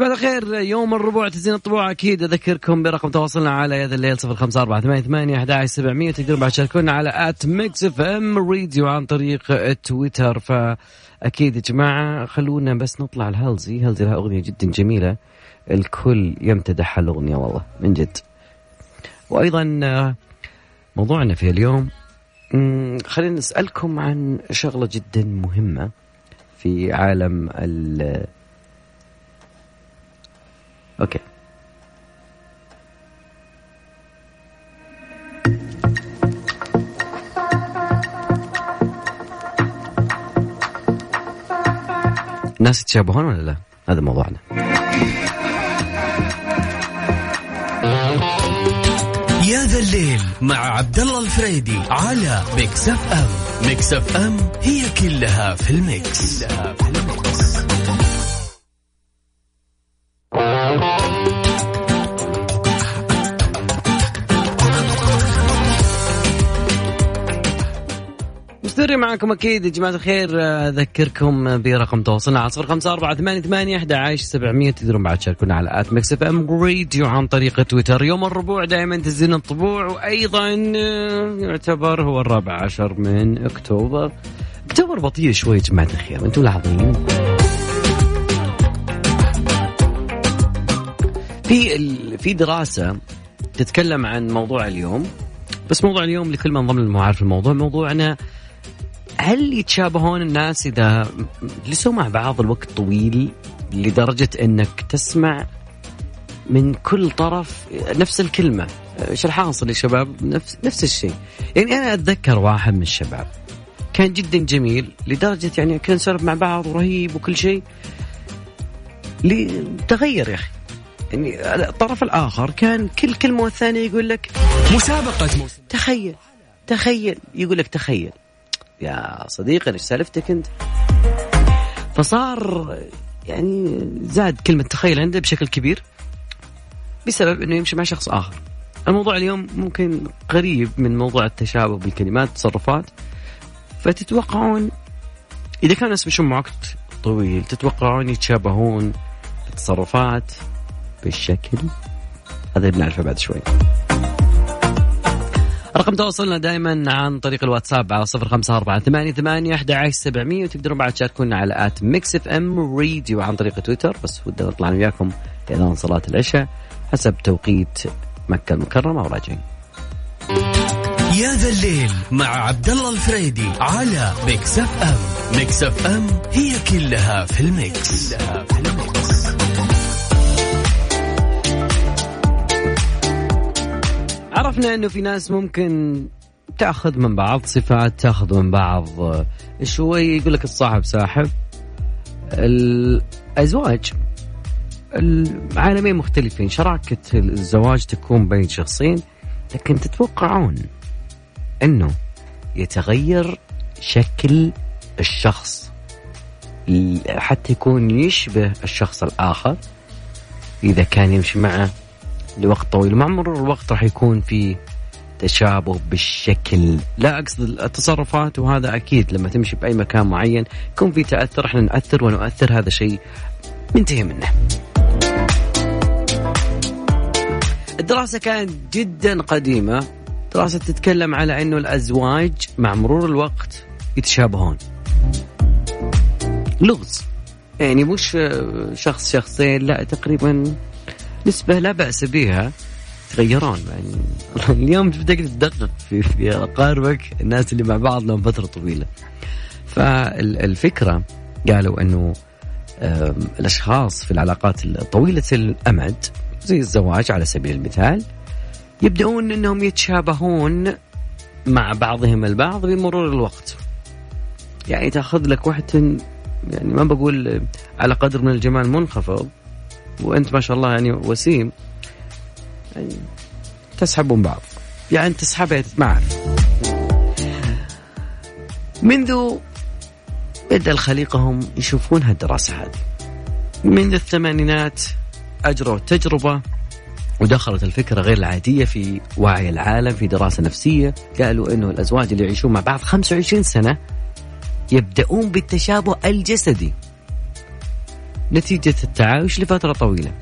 جماعة الخير يوم الربوع تزين الطبوع أكيد أذكركم برقم تواصلنا على يا ذا الليل صفر خمسة أربعة ثمانية ثمانية أحد سبعمية تقدرون بعد تشاركونا على at ميكس اف ام ريديو عن طريق تويتر فأكيد يا جماعة خلونا بس نطلع الهلزي. هلزي لها أغنية جدا جميلة. الكل يمتدح الأغنية والله من جد. وأيضا آه، موضوعنا في اليوم خلينا نسألكم عن شغلة جدا مهمة في عالم ال okay الناس يتشابهون ولا لا؟ هذا موضوعنا. يا ذا الليل مع عبد الله الفريدي على ميكس اف ام، ميكس اف ام هي كلها في ال mix. كلها في ال mix. مستمرين معكم أكيد. يا جماعة الخير أذكركم برقم تواصلنا على صفر خمسة أربعة ثمانية ثمانية أحد عشر سبعمية تقدرون بعد تشاركونا على at ميكس إف إم راديو عن طريق تويتر. يوم الربوع دائما تزين الطبوع وأيضا آه، يعتبر هو الرابع عشر من أكتوبر. أكتوبر بطيء شوي يا جماعة الخير أنتم لاحظين؟ في في دراسة تتكلم عن موضوع اليوم بس موضوع اليوم لكل من ضمن المعارف الموضوع موضوعنا هل يتشابهون الناس إذا جلسوا مع بعض الوقت طويل لدرجة إنك تسمع من كل طرف نفس الكلمة؟ إيش الحاصل يا شباب نفس نفس الشيء. يعني أنا أتذكر واحد من الشباب كان جدا جميل لدرجة يعني كنا نسولف مع بعض ورهيب وكل شيء. تغير يا أخي. يعني الطرف الآخر كان كل كلمة والثانية يقول لك مسابقة موسم. تخيل تخيل يقول لك تخيل. يا صديقي إيش سالفتك أنت؟ فصار يعني زاد كلمة تخيل عنده بشكل كبير بسبب إنه يمشي مع شخص آخر. الموضوع اليوم ممكن قريب من موضوع التشابه بالكلمات والتصرفات فتتوقعون إذا كانوا الناس يمشون مع وقت طويل تتوقعون يتشابهون التصرفات بالشكل هذا بنعرفه بعد شوي. رقم تواصلنا دائما عن طريق الواتساب على صفر خمسة أربعة ثمانية ثمانية أحد سبعمية وتقدرون بعد تشاركونا على at Mix FM Radio عن طريق تويتر. بس ودنا نطلع وياكم في أذان صلاة العشاء حسب توقيت مكة المكرمة. وراجعين. يا ذا الليل مع عبد الله الفريدي على Mix FM. Mix FM هي كلها في ال Mix, كلها في ال Mix. عرفنا إنه في ناس ممكن تأخذ من بعض صفات تأخذ من بعض شوي يقول لك الصاحب ساحب. الأزواج العالمين مختلفين شراكة الزواج تكون بين شخصين لكن تتوقعون إنه يتغير شكل الشخص حتى يكون يشبه الشخص الآخر إذا كان يمشي معه. لوقت طويل. مع مرور الوقت راح يكون في تشابه بالشكل. لا أقصد التصرفات وهذا أكيد لما تمشي بأي مكان معين يكون في تأثر. إحنا ناثر ونؤثر هذا شيء منتهي منه. الدراسة كانت جدا قديمة. دراسة تتكلم على إنه الأزواج مع مرور الوقت يتشابهون. لغز. يعني مش شخص شخصين لا تقريبا نسبة لا بأس بها تغيرون. يعني اليوم تبدأ تدقق في, في أقاربك الناس اللي مع بعض لهم فترة طويلة. فالفكرة قالوا أنه الأشخاص في العلاقات طويلة الأمد زي الزواج على سبيل المثال يبدأون أنهم يتشابهون مع بعضهم البعض بمرور الوقت. يعني تأخذ لك واحد يعني ما بقول على قدر من الجمال منخفض وأنت ما شاء الله يعني وسيم يعني تسحبون بعض. يعني تسحبها ما اعرف منذ بدأ الخليقة هم يشوفون هالدراسة هذه. منذ الثمانينات أجروا تجربة ودخلت الفكرة غير العادية في وعي العالم في دراسة نفسية. قالوا أنه الأزواج اللي يعيشون مع بعض 25 سنة يبدأون بالتشابه الجسدي. نتيجة التعايش لفترة طويلة.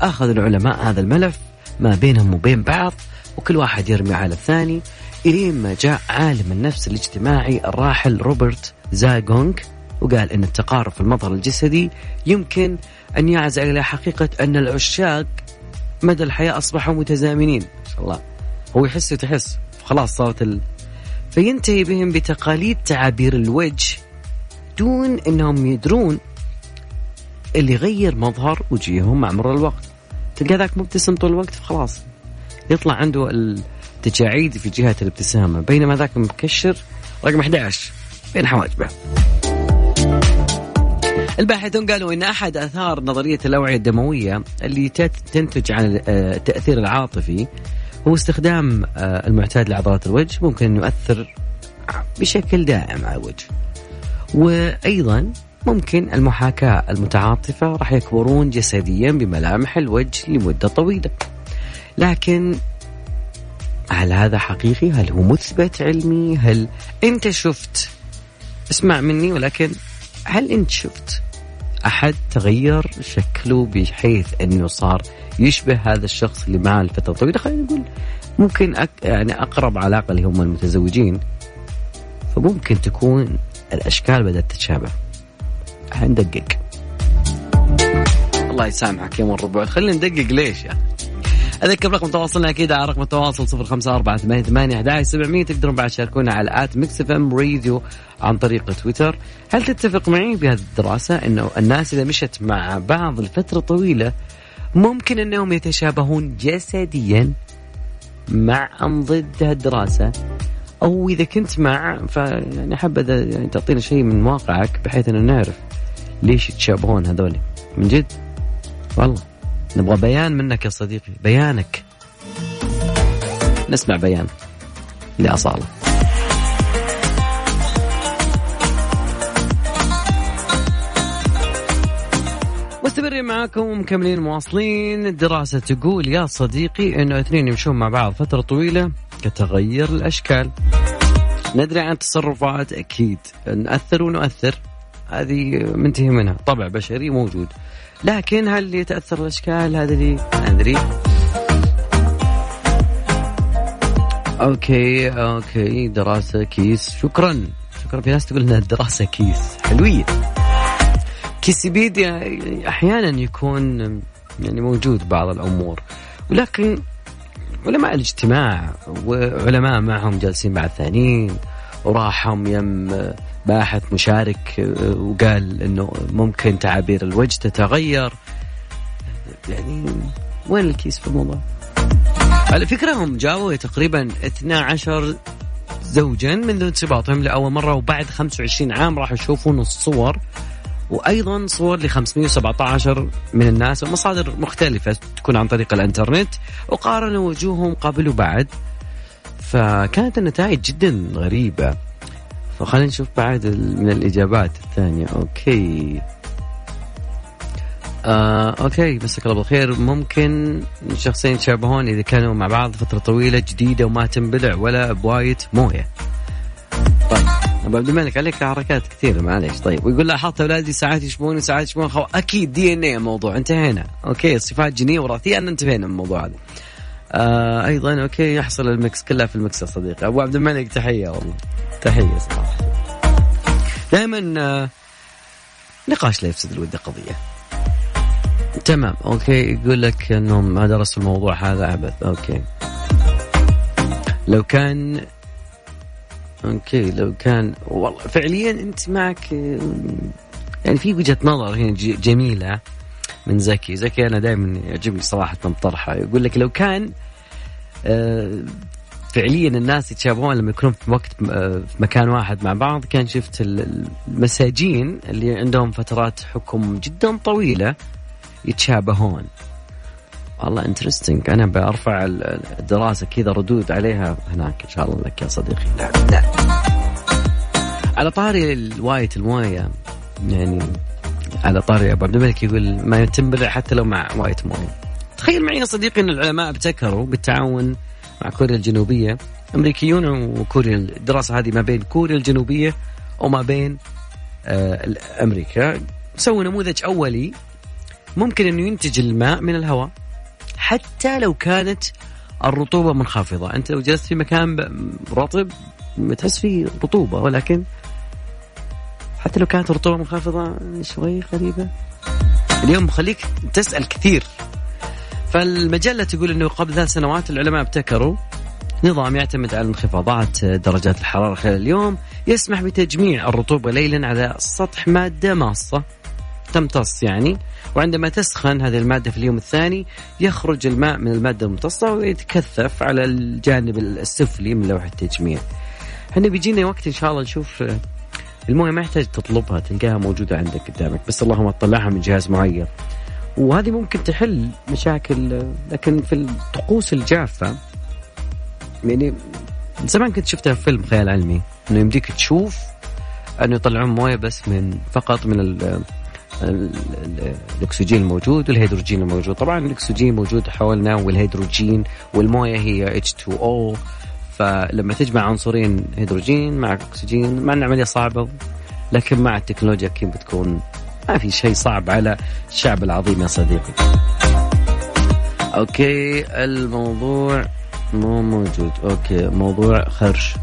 أخذ العلماء هذا الملف ما بينهم وبين بعض وكل واحد يرمي على الثاني إلين ما جاء عالم النفس الاجتماعي الراحل روبرت زاغونغ وقال أن التقارب في المظهر الجسدي يمكن أن يعزى إلى حقيقة أن العشاق مدى الحياة أصبحوا متزامنين. ما شاء الله. هو يحس وتحس. خلاص صارت ال... فينتهي بهم بتقاليد تعابير الوجه دون أنهم يدرون اللي يغير مظهر وجيههم مع مرور الوقت. تلقى ذاك مبتسم طول الوقت فخلاص يطلع عنده التجاعيد في جهة الابتسامة بينما ذاك مكشر رقم 11 بين حواجبه الباحثون قالوا إن أحد آثار نظرية الأوعية الدموية اللي تنتج عن التاثير العاطفي هو استخدام آه، المعتاد لعضلات الوجه ممكن انه يؤثر بشكل دائم على الوجه. وأيضا ممكن المحاكاة المتعاطفة راح يكبرون جسديا بملامح الوجه لمدة طويلة. لكن هل هذا حقيقي؟ هل هو مثبت علمي؟ هل أنت شفت اسمع مني ولكن هل أنت شفت أحد تغير شكله بحيث أنه صار يشبه هذا الشخص اللي معه لفترة طويلة خلينا نقول ممكن أك يعني أقرب علاقة اللي هم المتزوجين فممكن تكون الأشكال بدأت تتشابه حندقق الله يسامحك يا الربع خلينا ندقق ليش يا أذكر رقم تواصلنا أكيد على رقم التواصل صفر خمسة أربعة ثمانية ثمانية أحد سبعمية. تقدرون بعد تشاركونا على at Mix FM Radio عن طريق تويتر. هل تتفق معي بهذه الدراسة أنه الناس إذا مشت مع بعض لفترة طويلة ممكن أنهم يتشابهون جسديا مع أم ضد الدراسة؟ أو إذا كنت مع فيعني حبذا يعني تعطينا شيء من واقعك بحيث أنه نعرف. ليش يتشابهون هذول؟ من جد؟ والله. نبغى بيان منك يا صديقي بيانك. نسمع بيان لأصالة. مستمرين معاكم ومكملين مواصلين. الدراسة تقول يا صديقي إنه اثنين يمشون مع بعض فترة طويلة كتغير الأشكال. ندري عن تصرفات أكيد. نأثر ونؤثر. هذه منتهي منها. طبع بشري موجود. لكن هل يتأثر الأشكال؟ هذا اللي أدري. okay okay دراسة كيس. شكرا. شكرا في ناس تقول إنها الدراسه كيس. حلوية. كيسيبيديا أحيانا يكون يعني موجود بعض الأمور. ولكن علماء الاجتماع وعلماء معهم جالسين مع الثانيين. وراحهم يم باحث مشارك وقال إنه ممكن تعابير الوجه تتغير. يعني وين الكيس في الموضوع؟ على فكرة هم جابوا تقريبا 12 زوجا منذ انصباطهم لأول مرة وبعد 25 عام راح يشوفون الصور. وأيضا صور ل 517 من الناس ومصادر مختلفة تكون عن طريق الإنترنت وقارنوا وجوههم قبل وبعد. فكانت النتائج جدا غريبة. فخلينا نشوف بعد من الإجابات الثانية. okay. آه، okay مساك الله بالخير. ممكن شخصين يتشابهون إذا كانوا مع بعض فترة طويلة جديدة وما تنبلع ولا بوايت موية. طيب أبو عبد الملك عليك حركات كثيرة معليش. طيب ويقول لاحظت أولادي ساعات يشبهوني ساعات يشبهون خو... أكيد DNA الموضوع. انتهينا. okay صفات جينية وراثية ان انتهينا من الموضوع هذا. آه أيضا okay يحصل ال Mix كلها في ال Mix صديقي. أبو عبد الملك تحية والله. تحية صراحة. دائما آه نقاش لا يفسد الود قضية. تمام okay يقول لك أنهم ما درسوا الموضوع هذا عبث. okay. لو كان أوكي لو كان والله فعليا أنت معك آه، يعني في وجهة نظر هنا جميلة. من زكي. زكي أنا دائما يعجبني صراحة طرحه. يقول لك لو كان آه، فعليا الناس يتشابهون لما يكونون في وقت آه، في مكان واحد مع بعض كان شفت المساجين اللي عندهم فترات حكم جدا طويلة يتشابهون. والله interesting أنا برفع الدراسة كذا ردود عليها هناك إن شاء الله لك يا صديقي. لا لا. على طاري الوايت الموية يعني على طاري أبو عبد الملك يقول ما تنبلع حتى لو مع وايت مويه تخيل معي يا صديقي إن العلماء ابتكروا بالتعاون مع كوريا الجنوبية أمريكيون وكوريا الدراسة هذه ما بين كوريا الجنوبية وما بين آه أمريكا. سووا نموذج أولي ممكن أنه ينتج الماء من الهواء حتى لو كانت الرطوبة منخفضة. أنت لو جلست في مكان رطب تحس فيه رطوبة ولكن حتى لو كانت الرطوبة منخفضة شوي غريبة. اليوم خليك تسأل كثير. فالمجلة تقول أنه قبل ثلاث سنوات العلماء ابتكروا نظام يعتمد على انخفاضات درجات الحرارة خلال اليوم يسمح بتجميع الرطوبة ليلا على سطح مادة ماصة تمتص يعني. وعندما تسخن هذه المادة في اليوم الثاني يخرج الماء من المادة الممتصة ويتكثف على الجانب السفلي من لوح التجميع. إحنا بيجينا وقت إن شاء الله نشوف المويه ما يحتاج تطلبها تلقاها موجودة عندك قدامك بس اللهم تطلعها من جهاز معين. وهذه ممكن تحل مشاكل لكن في الطقوس الجافة يعني زمان كنت شفتها في فيلم خيال علمي إنه يمديك تشوف أنه يطلعون موية بس من فقط من ال الأكسجين الموجود والهيدروجين الموجود. طبعا الأكسجين موجود حولنا والهيدروجين والموية هي H2O فلما تجمع عنصرين هيدروجين مع أكسجين مع العملية صعبة لكن مع التكنولوجيا كيف بتكون ما في شيء صعب على الشعب العظيم يا صديقي. okay الموضوع مو موجود. okay موضوع خرش.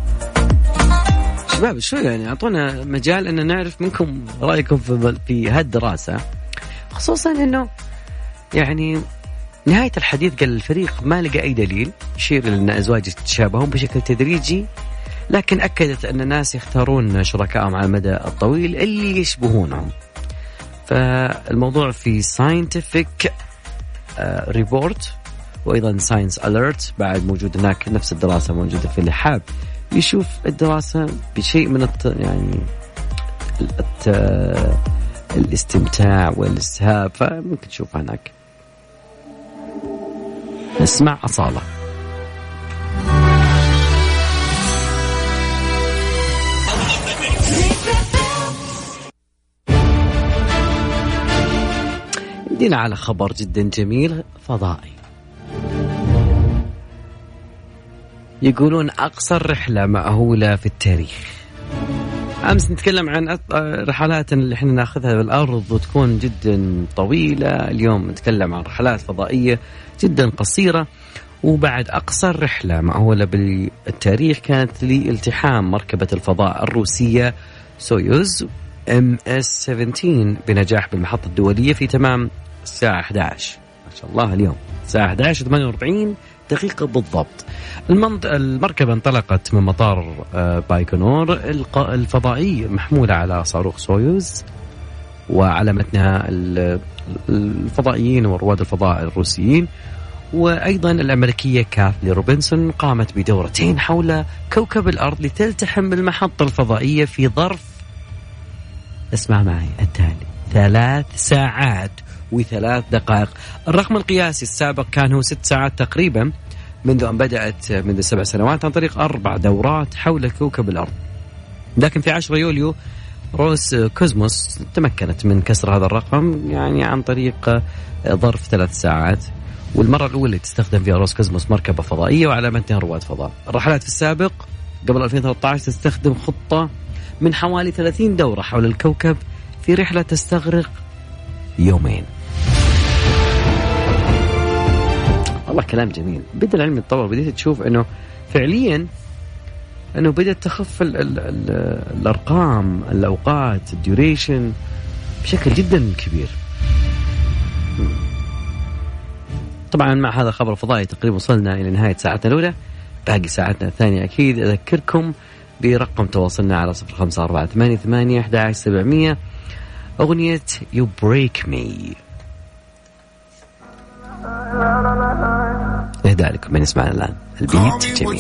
شباب شو يعني؟ أعطونا مجال إن نعرف منكم رأيكم في في هالدراسة خصوصا إنه يعني نهاية الحديث قال الفريق ما لقى أي دليل يشير إلى أن أزواج يتشابهون بشكل تدريجي لكن أكدت أن الناس يختارون شركائهم على المدى الطويل اللي يشبهونهم. فالموضوع في Scientific Report وأيضا ScienceAlert بعد موجود هناك نفس الدراسة موجودة في اللي حاب يشوف الدراسة بشيء من الت... يعني الت... الاستمتاع والإسهاب فممكن تشوف هناك. نسمع أصالة. يدينا على خبر جدا جميل فضائي. يقولون أقصر رحلة مأهولة في التاريخ. أمس نتكلم عن رحلات اللي إحنا ناخذها بالارض وتكون جدا طويلة، اليوم نتكلم عن رحلات فضائية جدا قصيرة وبعد اقصر رحلة مأهولة بالتاريخ كانت لالتحام مركبة الفضاء الروسية سويوز MS 17 بنجاح بالمحطة الدولية في تمام الساعة 11 ما شاء الله اليوم. الساعة 11 48 دقيقة بالضبط. المركبة انطلقت من مطار آه، بايكونور الفضائي محمولة على صاروخ سويوز وعلى متنها الفضائيين ورواد الفضاء الروسيين وأيضا الأمريكية كاثلين روبنز قامت بدورتين حول كوكب الأرض لتلتحم بالمحطة الفضائية في ظرف اسمع معي التالي ثلاث ساعات. وثلاث دقائق. الرقم القياسي السابق كان هو ست ساعات تقريبا منذ أن بدأت منذ سبع سنوات عن طريق أربع دورات حول كوكب الأرض. لكن في 10 يوليو روس كوزموس تمكنت من كسر هذا الرقم يعني عن طريق ظرف ثلاث ساعات. والمرة الأولى اللي تستخدم فيها روسكوزموس مركبة فضائية وعلى متنها رواد فضاء. الرحلات في السابق قبل 2013 تستخدم خطة من حوالي 30 دورة حول الكوكب في رحلة تستغرق يومين. والله كلام جميل. بدأ العلم يتطور بديت تشوف إنه فعليا إنه بدأت تخف ال ال ال الأرقام الأوقات ال duration بشكل جدا كبير. طبعا مع هذا الخبر الفضائي تقريبا وصلنا إلى نهاية ساعتنا الأولى. باقي ساعتنا الثانية أكيد. أذكركم برقم تواصلنا على صفر خمسة أربعة ثمانية ثمانية أغنية You Break Me. اهدى لكم من يسمعنا الآن البيت جميل.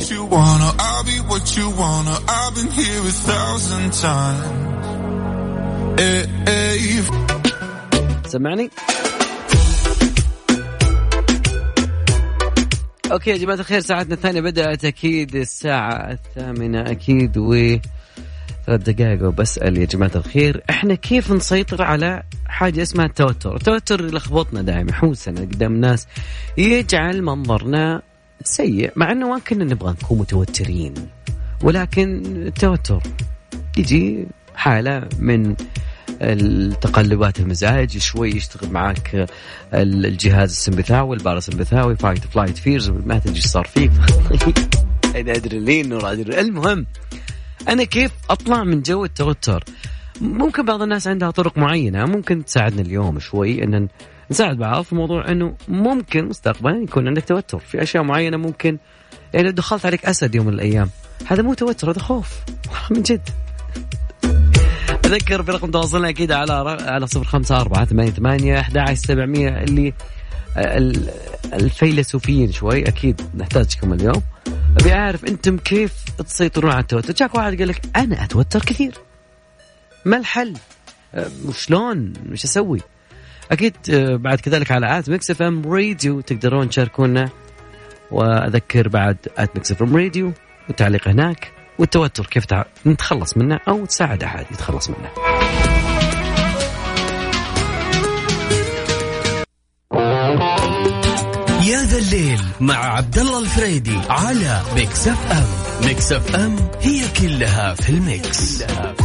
سمعني؟ أوكي يا جماعة الخير ساعتنا الثانية بدأت أكيد الساعة الثامنة أكيد و ثلاث دقائق وبسأل يا جماعة الخير إحنا كيف نسيطر على حاجة اسمها التوتر، التوتر يلخبطنا دائما يحوسنا قدام الناس يجعل منظرنا سيء مع إنه ما كنا نبغى نكون متوترين ولكن التوتر يجي حالة من التقلبات المزاج شوي يشتغل معك الجهاز السمبثاوي الباراسمبثاوي fight flight freeze ما تدري إيش صار فيك ادرينالين المهم أنا كيف أطلع من جو التوتر؟ ممكن بعض الناس عندها طرق معينة ممكن تساعدنا اليوم شوي إن نساعد بعض في موضوع إنه ممكن مستقبلا يكون عندك توتر. في أشياء معينة ممكن يعني دخلت عليك أسد يوم من الأيام هذا مو توتر هذا خوف. من جد. أذكر برقم تواصلنا أكيد على على صفر خمسة أربعة ثمانية ثمانية أحد عشر سبعمية اللي الفيلسوفيين شوي أكيد نحتاجكم اليوم. أبي أعرف أنتم كيف تسيطرون على التوتر؟ جاك واحد قال لك أنا أتوتر كثير. ما الحل؟ وشلون وش أسوي؟ أكيد آه، بعد كذلك على at Mix FM Radio تقدرون تشاركونا. وأذكر بعد at Mix FM Radio والتعليق هناك. والتوتر كيف نتخلص منه أو تساعد أحد يتخلص منه. الليل مع عبد الله الفريدي على Mix FM Mix FM هي كلها في ال mix, كلها في ال mix.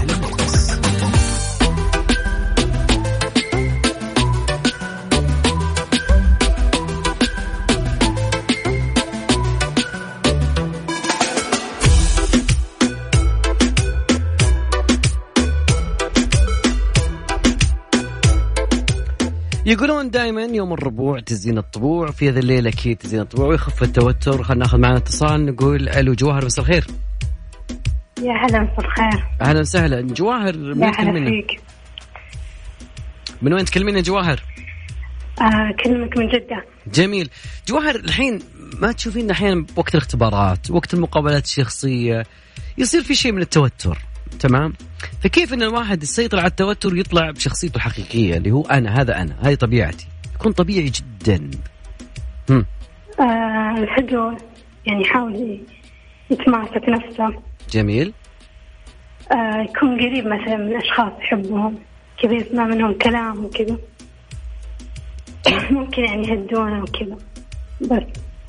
يقولون دائما يوم الربوع تزين الطبوع في هذا الليل أكيد تزين الطبوع ويخف التوتر. خلينا ناخذ معنا اتصال نقول ألو جواهر مساء الخير. يا هلا مساء الخير. أهلا وسهلا. جواهر من يا هلا فيك. من وين تكلمينا جواهر؟ آه كلمك من جدة. جميل. جواهر الحين ما تشوفين أحيانا وقت الاختبارات وقت المقابلات الشخصية يصير في شيء من التوتر. تمام؟ فكيف إن الواحد يسيطر على التوتر ويطلع بشخصيته الحقيقية اللي هو أنا هذا أنا هذه طبيعتي. يكون طبيعي جدا. آه الهدوء يعني يحاول يتماسك نفسه. جميل. آه يكون قريب مثلا من أشخاص يحبهم كذا يسمع منهم كلام وكذا. ممكن يعني يهدونه وكذا. بس.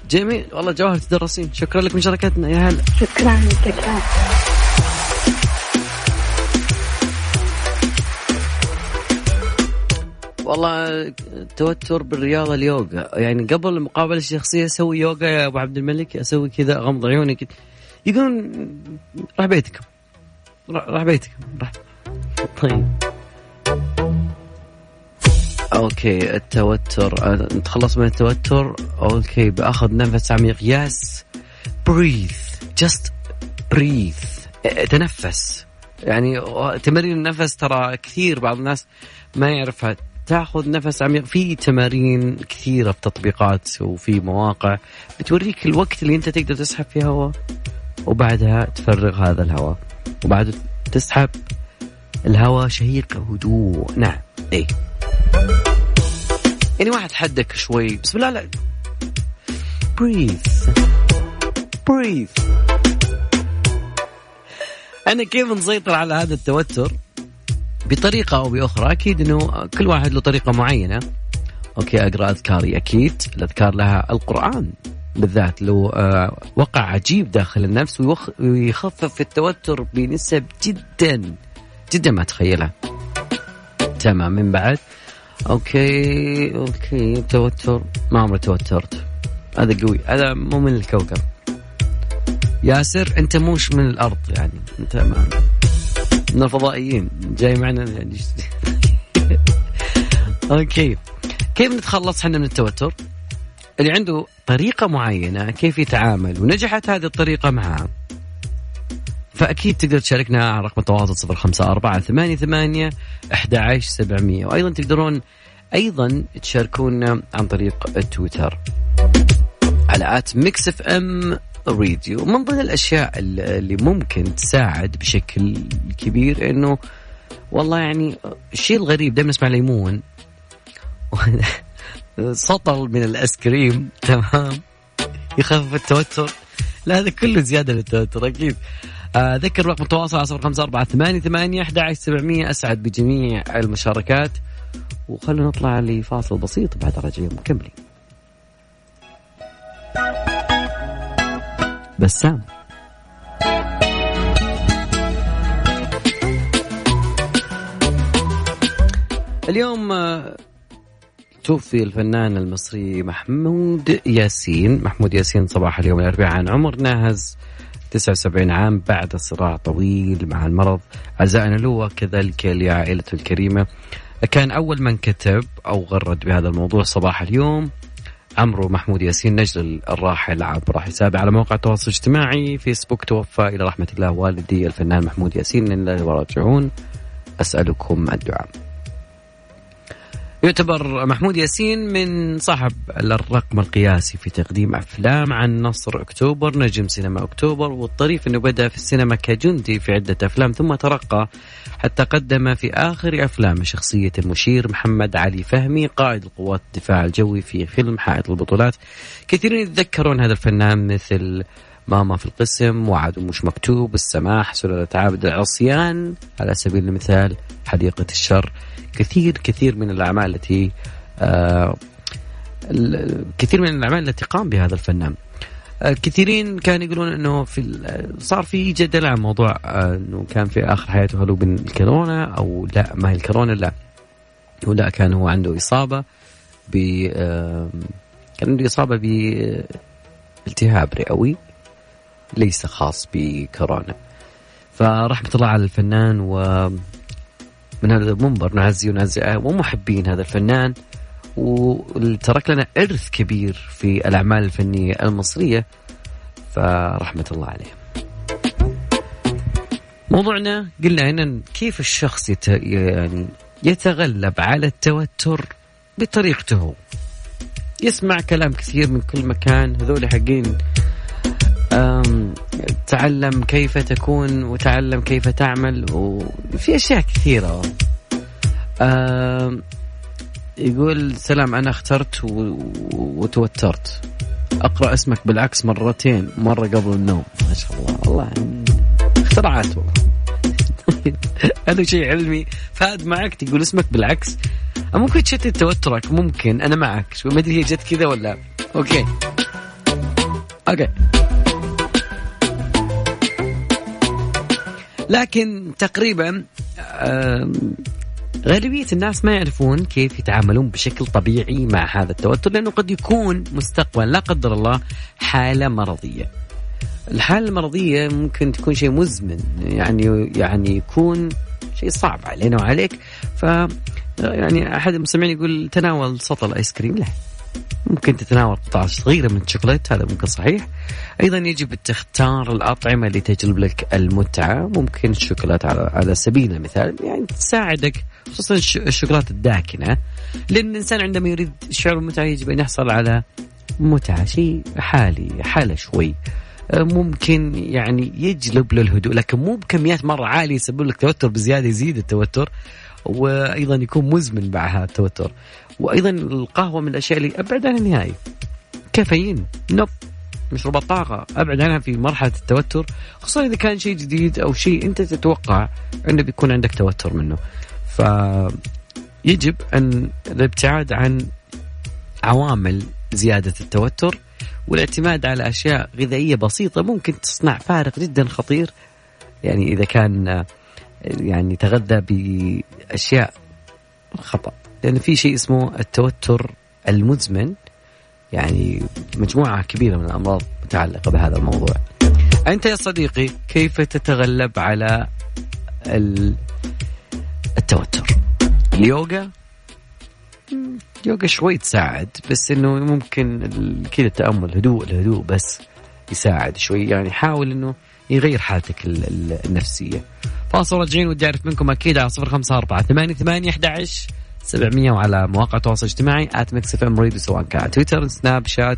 جميل. والله جواهر تدرسين. شكرا لك مشاركتنا يا هلا. شكرا شكرا. والله التوتر بالرياضه اليوغا. يعني قبل المقابله الشخصيه أسوي يوغا يا أبو عبد الملك أسوي كذا اغمض عيوني كذا. يقولون راح بيتكم. راح بيتكم. راح. طيب. أوكي التوتر. نتخلص من التوتر. okay بأخذ نفس عميق. yes breathe just breathe تنفس. يعني تمارين النفس ترى كثير بعض الناس ما يعرفها. تاخذ نفس عميق. في تمارين كثيرة في تطبيقات وفي مواقع بتوريك الوقت اللي انت تقدر تسحب فيه هواء وبعدها تفرغ هذا الهواء. وبعد تسحب الهواء شهيق هدوء نعم. اي يعني واحد حدك شوي. بسم الله. لا. breathe breathe أنا كيف نسيطر على هذا التوتر؟ بطريقة أو بأخرى أكيد إنه كل واحد له طريقة معينة. okay أقرأ أذكاري أكيد. الأذكار لها القرآن بالذات له آه وقع عجيب داخل النفس ويخفف التوتر بنسب جدا جدا ما تخيلها تمام من بعد. okay okay توتر. ما عمري توترت. هذا قوي. هذا مو من الكوكب. ياسر أنت موش من الأرض يعني. أنت ما من الفضائيين. جاي معنا. okay. كيف نتخلص؟ إحنا من التوتر؟ اللي عنده طريقة معينة كيف يتعامل ونجحت هذه الطريقة معاه فأكيد تقدر تشاركنا على رقم التواصل صفر خمسة أربعة ثمانية ثمانية أحد سبعمية. وأيضا تقدرون أيضا تشاركونا عن طريق التويتر على at Mix FM. Radio من ضمن الأشياء اللي ممكن تساعد بشكل كبير إنه والله يعني الشيء الغريب دائما نسمع ليمون. سطل من الآيس كريم تمام؟ يخفف التوتر. لا هذا كله زيادة للتوتر أكيد. آه، ذكر رقم التواصل على صفر خمسة أربعة ثمانية ثمانية أحد سبعمية. أسعد بجميع المشاركات. وخلونا نطلع لفاصل بسيط بعد رجعين مكملين بسام. اليوم آه، توفي الفنان المصري محمود ياسين. محمود ياسين صباح اليوم الأربعاء. عن عمر ناهز 79 عام بعد صراع طويل مع المرض. عزائنا له وكذلك لعائلته الكريمة. كان أول من كتب أو غرد بهذا الموضوع صباح اليوم. عمرو محمود ياسين نجل الراحل عبر حسابه على موقع التواصل الاجتماعي فيسبوك توفى إلى رحمة الله والدي الفنان محمود ياسين إنا راجعون أسألكم الدعاء. يعتبر محمود ياسين من صاحب الرقم القياسي في تقديم أفلام عن نصر أكتوبر نجم سينما أكتوبر والطريف إنه بدأ في السينما كجندي في عدة أفلام ثم ترقى حتى قدم في آخر افلامه شخصية المشير محمد علي فهمي قائد القوات الدفاع الجوي في فيلم حائط البطولات. كثيرين يتذكرون هذا الفنان مثل ماما في القسم وعد مش مكتوب السماح سلالة عابد العصيان على سبيل المثال حديقة الشر. كثير كثير من الأعمال التي آه كثير من الأعمال التي قام بها هذا الفنان. آه كثيرين كانوا يقولون إنه في صار في جدل عن موضوع آه إنه كان في آخر حياته هل من الكورونا أو لا ما هي الكورونا لا. ولا كان هو عنده إصابة ب آه كان عنده إصابة بالتهاب رئوي. ليس خاص بكورونا. فرحمة الله على الفنان و من هذا المنبر نعزي ونعزي ومحبين هذا الفنان. وترك لنا إرث كبير في الأعمال الفنية المصرية. فرحمة الله عليه موضوعنا قلنا هنا كيف الشخص يت... يعني يتغلب على التوتر بطريقته. يسمع كلام كثير من كل مكان. هذول حقين تعلم كيف تكون وتعلم كيف تعمل وفي أشياء كثيرة. يقول سلام أنا اخترت وتوترت. أقرأ اسمك بالعكس مرتين مرة قبل النوم. ما شاء الله. والله اختراعات والله. هذا شيء علمي. فهد معك تقول اسمك بالعكس. ممكن تشتت توترك ممكن. أنا معك. ما أدري هي جت كذا ولا okay. okay. لكن تقريبا غالبية الناس ما يعرفون كيف يتعاملون بشكل طبيعي مع هذا التوتر لأنه قد يكون مستقبلا لا قدر الله حالة مرضية. الحالة المرضية ممكن تكون شيء مزمن يعني يعني يكون شيء صعب علينا وعليك. ف يعني أحد المستمعين يقول تناول سطل آيس كريم لا. ممكن تتناول قطعة صغيرة من الشوكولاتة هذا ممكن صحيح. أيضا يجب تختار الأطعمة اللي تجلب لك المتعة. ممكن الشوكولاتة على, سبيل المثال يعني تساعدك خصوصا الشوكولاتة الداكنة. لأن الإنسان عندما يريد شعور المتعة يجب أن يحصل على متعة شيء حالي حالة شوي. ممكن يعني يجلب له الهدوء لكن مو بكميات مرة عالية يسبب لك توتر بزيادة يزيد التوتر وأيضا يكون مزمن هذا التوتر. وأيضا القهوة من الأشياء اللي ابعد عنها نهائي كافيين. نوب. مشروبات طاقة. أبعد عنها في مرحلة التوتر. خصوصا إذا كان شيء جديد أو شيء أنت تتوقع أنه بيكون عندك توتر منه. ف يجب أن الابتعاد عن عوامل زيادة التوتر والاعتماد على أشياء غذائية بسيطة ممكن تصنع فارق جدا خطير. يعني إذا كان يعني تغذى بأشياء خطأ. لأن في شيء اسمه التوتر المزمن يعني مجموعة كبيرة من الأمراض متعلقة بهذا الموضوع. أنت يا صديقي كيف تتغلب على التوتر؟ اليوغا؟ اليوغا شوي تساعد بس إنه ممكن كذا التأمل هدوء الهدوء بس يساعد شوي. يعني حاول إنه يغير حالتك النفسية. فاصل راجعين ودي أعرف منكم أكيد على صفر خمسة أربعة ثمانية ثمانية 700 وعلى مواقع التواصل الاجتماعي at Mix FM Radio سواء كان تويتر سناب شات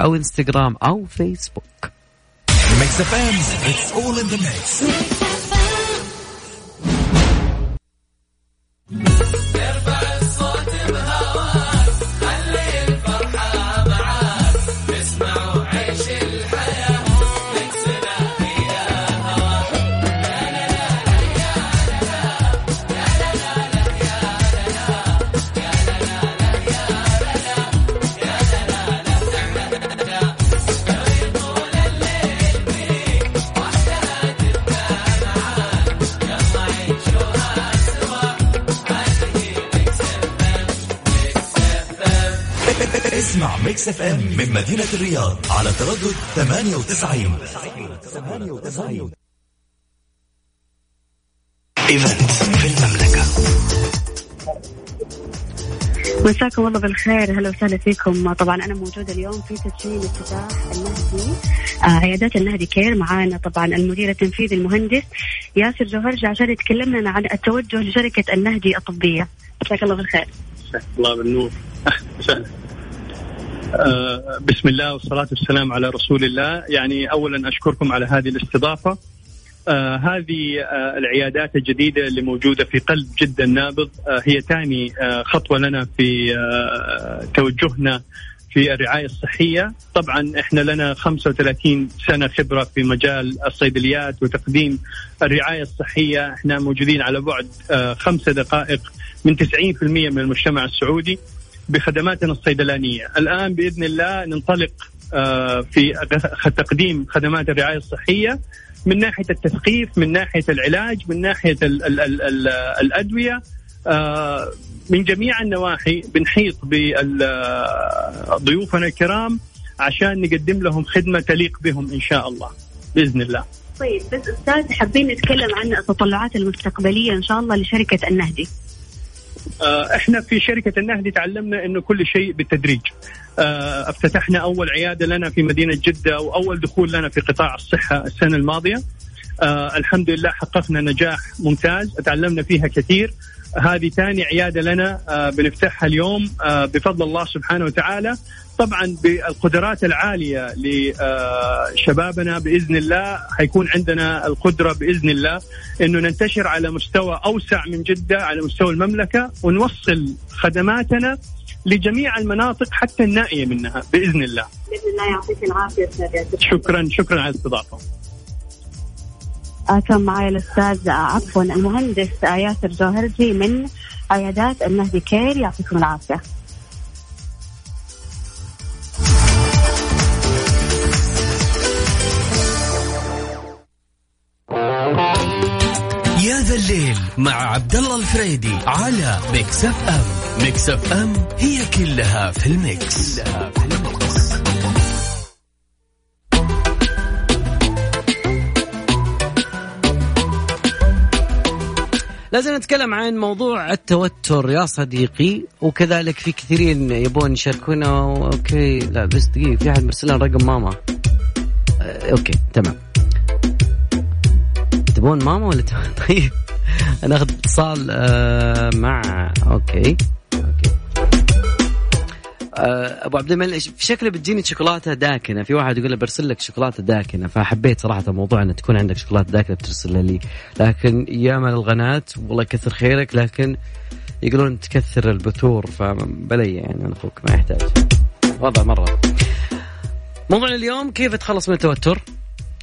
أو انستغرام أو فيسبوك Mix FM it's all in the mix اسمع Mix FM من مدينة الرياض على تردد 98 98 event في المملكة. مساكم الله بالخير. هلا وسهلا فيكم. طبعا أنا موجودة اليوم في تدشين افتتاح النهدي. آه عيادات النهدي Care. معانا طبعا المدير التنفيذي المهندس ياسر جوهرجي. عشان يتكلم لنا عن التوجه لشركة النهدي الطبية. مساك الله بالخير. الله بالنور. أهلا وسهلا. بسم الله والصلاة والسلام على رسول الله. يعني أولا أشكركم على هذه الاستضافة. آه هذه آه العيادات الجديدة اللي موجودة في قلب جدة النابض آه هي ثاني آه خطوة لنا في آه توجهنا في الرعاية الصحية. طبعا إحنا لنا 35 سنة خبرة في مجال الصيدليات وتقديم الرعاية الصحية. إحنا موجودين على بعد آه خمسة دقائق من 90% من المجتمع السعودي. بخدماتنا الصيدلانية الآن بإذن الله ننطلق آه في تقديم خدمات الرعاية الصحية من ناحية التثقيف من ناحية العلاج من ناحية ال ال ال ال الأدوية آه من جميع النواحي بنحيط بضيوفنا الكرام عشان نقدم لهم خدمة تليق بهم إن شاء الله بإذن الله. طيب بس أستاذ حابين نتكلم عن التطلعات المستقبلية إن شاء الله لشركة النهدي. آه إحنا في شركة النهدي تعلمنا إنه كل شيء بالتدريج. آه افتتحنا أول عيادة لنا في مدينة جدة وأول دخول لنا في قطاع الصحة السنة الماضية. آه الحمد لله حققنا نجاح ممتاز تعلمنا فيها كثير. هذه ثاني عيادة لنا آه بنفتحها اليوم آه بفضل الله سبحانه وتعالى طبعا بالقدرات العالية لشبابنا بإذن الله حيكون عندنا القدرة بإذن الله إنه ننتشر على مستوى أوسع من جدة على مستوى المملكة ونوصل خدماتنا لجميع المناطق حتى النائية منها بإذن الله. بإذن الله يعطيك العافية أستاذ شكرا شكرا على الاستضافه. كان معي الأستاذ عفوا المهندس ياسر جوهرجي من عيادات النهدي Care يعطيكم العافية. يا ذا الليل مع عبد الله الفريدي على Mix FM Mix FM هي كلها في ال mix, كلها في ال mix. لازم نتكلم عن موضوع التوتر يا صديقي وكذلك في كثيرين يبون يشاركونا okay لا بس دقيقة في أحد مرسل رقم ماما. أه okay تمام. تبون ماما ولا طيب أنا أخذ اتصال أه مع okay. أبو عبد الملك في شكله بتجيني شوكولاتة داكنة. في واحد يقول برسل لك شوكولاتة داكنة. فحبيت صراحة الموضوع ان تكون عندك شوكولاتة داكنة ترسلها لي. لكن يا مال الغنات والله يكثر خيرك. لكن يقولون تكثر البثور فبلي يعني أنا أخوك ما يحتاج. وضع مرة. موضوعنا اليوم كيف اتخلص من التوتر؟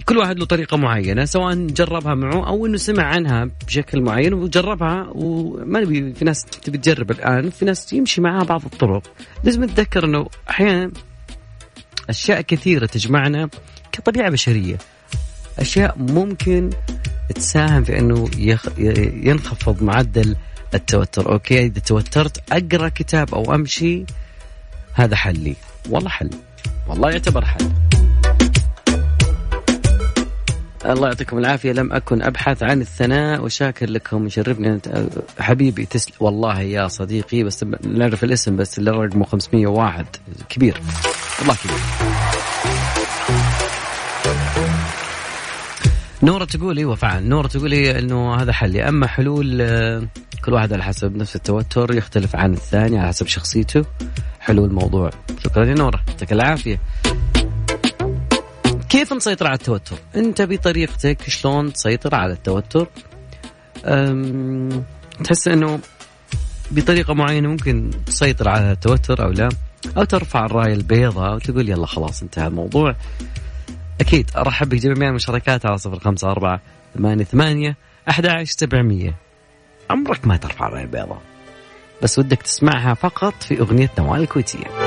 كل واحد له طريقة معينة سواء جربها معه أو إنه سمع عنها بشكل معين وجربها وما نبي في ناس تبي تجرب الآن في ناس يمشي معها بعض الطرق. لازم نتذكر إنه أحيانا أشياء كثيرة تجمعنا كطبيعة بشرية. أشياء ممكن تساهم في إنه يخ... ينخفض معدل التوتر. أوكي إذا توترت أقرأ كتاب أو أمشي هذا حلي والله حل. والله يعتبر حل. الله يعطيكم العافية. لم أكن أبحث عن الثناء وشاكر لكم. يشرفني حبيبي تسل والله يا صديقي بس نعرف الاسم بس اللي رقمه 501 كبير. والله كبير. نورة تقول أيوه فعلا نورة تقول هي إنه هذا حل. أما حلول كل واحد على حسب نفس التوتر يختلف عن الثاني على حسب شخصيته. حلول الموضوع شكرا يا نورة. يعطيك العافية. كيف نسيطر على التوتر؟ انت بطريقتك شلون تسيطر على التوتر؟ تحس إنه بطريقة معينة ممكن تسيطر على التوتر أو لا؟ أو ترفع الرايه البيضاء وتقول يلا خلاص انتهى الموضوع. أكيد أرحب بجميع المشاركات على صفر خمسة أربعة ثمانية ثمانية أحد عشر سبعمية عمرك ما ترفع الرايه البيضاء بس ودك تسمعها فقط في أغنية نوال الكويتية.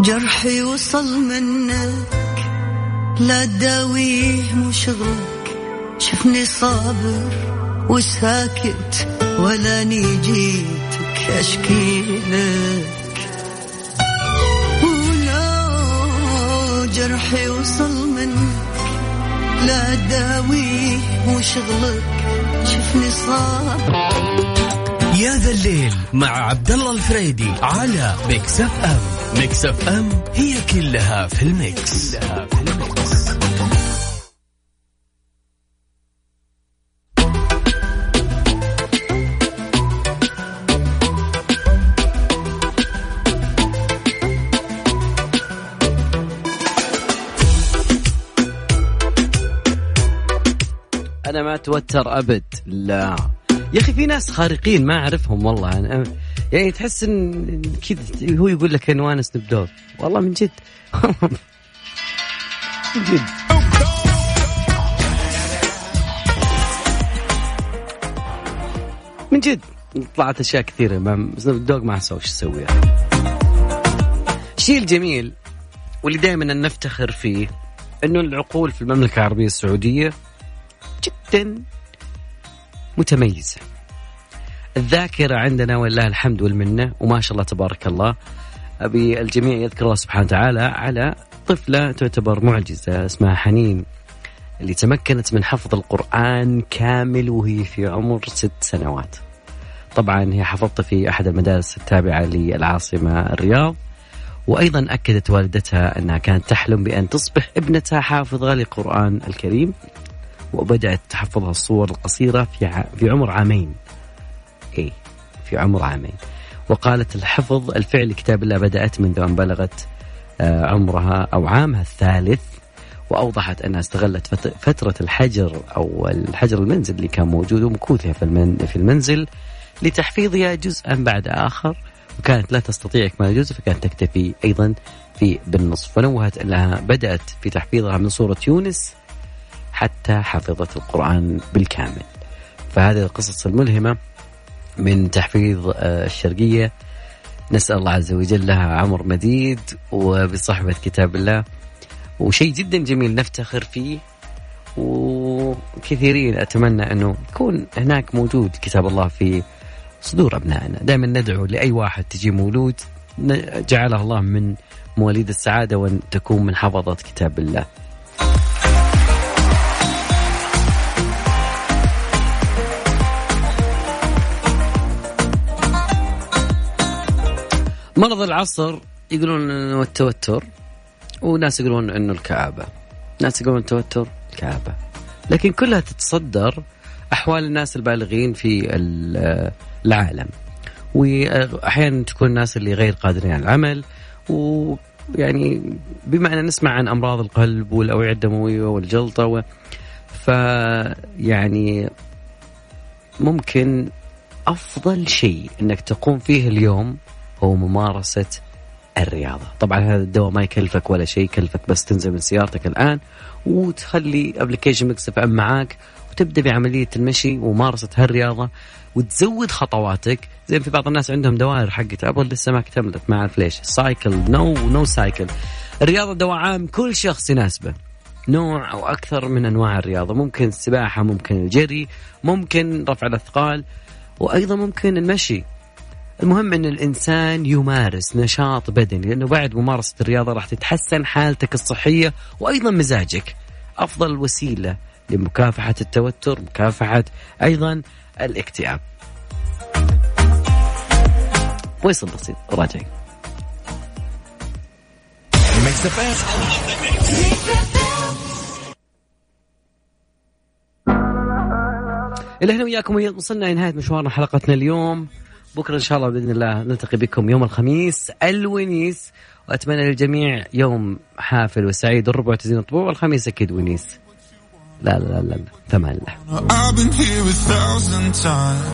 جرحي وصل منك لا تداويه مو شغلك شفني صابر وساكت ولا نيجيتك اشكي لك. ولو جرحي وصل منك لا داويه مو شغلك شفني صابر يا ذا الليل مع عبد الله الفريدي على Mix FM Mix FM هي كلها في ال mix, كلها في ال mix. أنا ما أتوتر أبد لا يا أخي في ناس خارقين ما أعرفهم والله. أنا يعني تحس ان كذا هو يقول لك عنوان سنوب دوغ والله من جد. من جد. من جد. طلعت أشياء كثيرة. مع سنوب دوغ ما سوى إيش يسوي الشيء الجميل واللي دائما نفتخر فيه إنه العقول في المملكة العربية السعودية جدا متميزة الذاكرة عندنا ولله الحمد والمنة وما شاء الله تبارك الله أبي الجميع يذكر الله سبحانه وتعالى على طفلة تعتبر معجزة اسمها حنين اللي تمكنت من حفظ القرآن كامل وهي في عمر ست سنوات. طبعا هي حفظته في أحد المدارس التابعة للعاصمة الرياض وأيضا أكدت والدتها أنها كانت تحلم بأن تصبح ابنتها حافظة للقرآن الكريم. وبدأت تحفظها الصور القصيرة في ع... في عمر عامين. اي في عمر عامين. وقالت الحفظ الفعل كتاب الله بدأت منذ أن بلغت آه، عمرها أو عامها الثالث وأوضحت أنها استغلت فترة الحجر أو الحجر المنزل اللي كان موجود ومكوثها في, المنزل لتحفيظها جزءا بعد آخر وكانت لا تستطيع إكمال الجزء فكانت تكتفي أيضا في بالنصف فنوهت أنها بدأت في تحفيظها من سورة يونس حتى حفظت القرآن بالكامل. فهذه القصص الملهمة من تحفيظ آه، الشرقية. نسأل الله عز وجل لها عمر مديد وبصحبة كتاب الله. وشيء جدا جميل نفتخر فيه. وكثيرين أتمنى أنه يكون هناك موجود كتاب الله في صدور أبنائنا. دائما ندعو لأي واحد تجي مولود. جعله الله من مواليد السعادة وأن تكون من حفظة كتاب الله. مرض العصر يقولون إنه التوتر وناس يقولون إنه الكآبة. ناس يقولون التوتر الكآبة لكن كلها تتصدر أحوال الناس البالغين في العالم. وأحيانا تكون الناس اللي غير قادرين على العمل ويعني بما ان نسمع عن أمراض القلب والأوعية الدموية والجلطة و فيعني ممكن أفضل شيء إنك تقوم فيه اليوم هو ممارسة الرياضة. طبعا هذا الدواء ما يكلفك ولا شيء يكلفك بس تنزل من سيارتك الآن وتخلي application Mix FM معاك وتبدأ بعملية المشي وممارسة هالرياضة وتزود خطواتك. زي في بعض الناس عندهم دوائر حقت أبغى لسه ما اكتملت ما أعرف ليش. cycle no no cycle الرياضة دواء عام كل شخص يناسبه. نوع أو أكثر من أنواع الرياضة. ممكن السباحة ممكن الجري ممكن رفع الأثقال وأيضا ممكن المشي. المهم إن الإنسان يمارس نشاط بدني لأنه بعد ممارسة الرياضة راح تتحسن حالتك الصحية وأيضا مزاجك. أفضل وسيلة لمكافحة التوتر مكافحة أيضا الاكتئاب. ويصل بسيط راجعين. إلى هنا وياكم وصلنا لنهاية مشوارنا حلقتنا اليوم. بكرة إن شاء الله بإذن الله نلتقي بكم يوم الخميس الونيس وأتمنى للجميع يوم حافل وسعيد. الربع تزين الطبوع والخميس أكيد ونيس. لا لا لا لا ثمان الله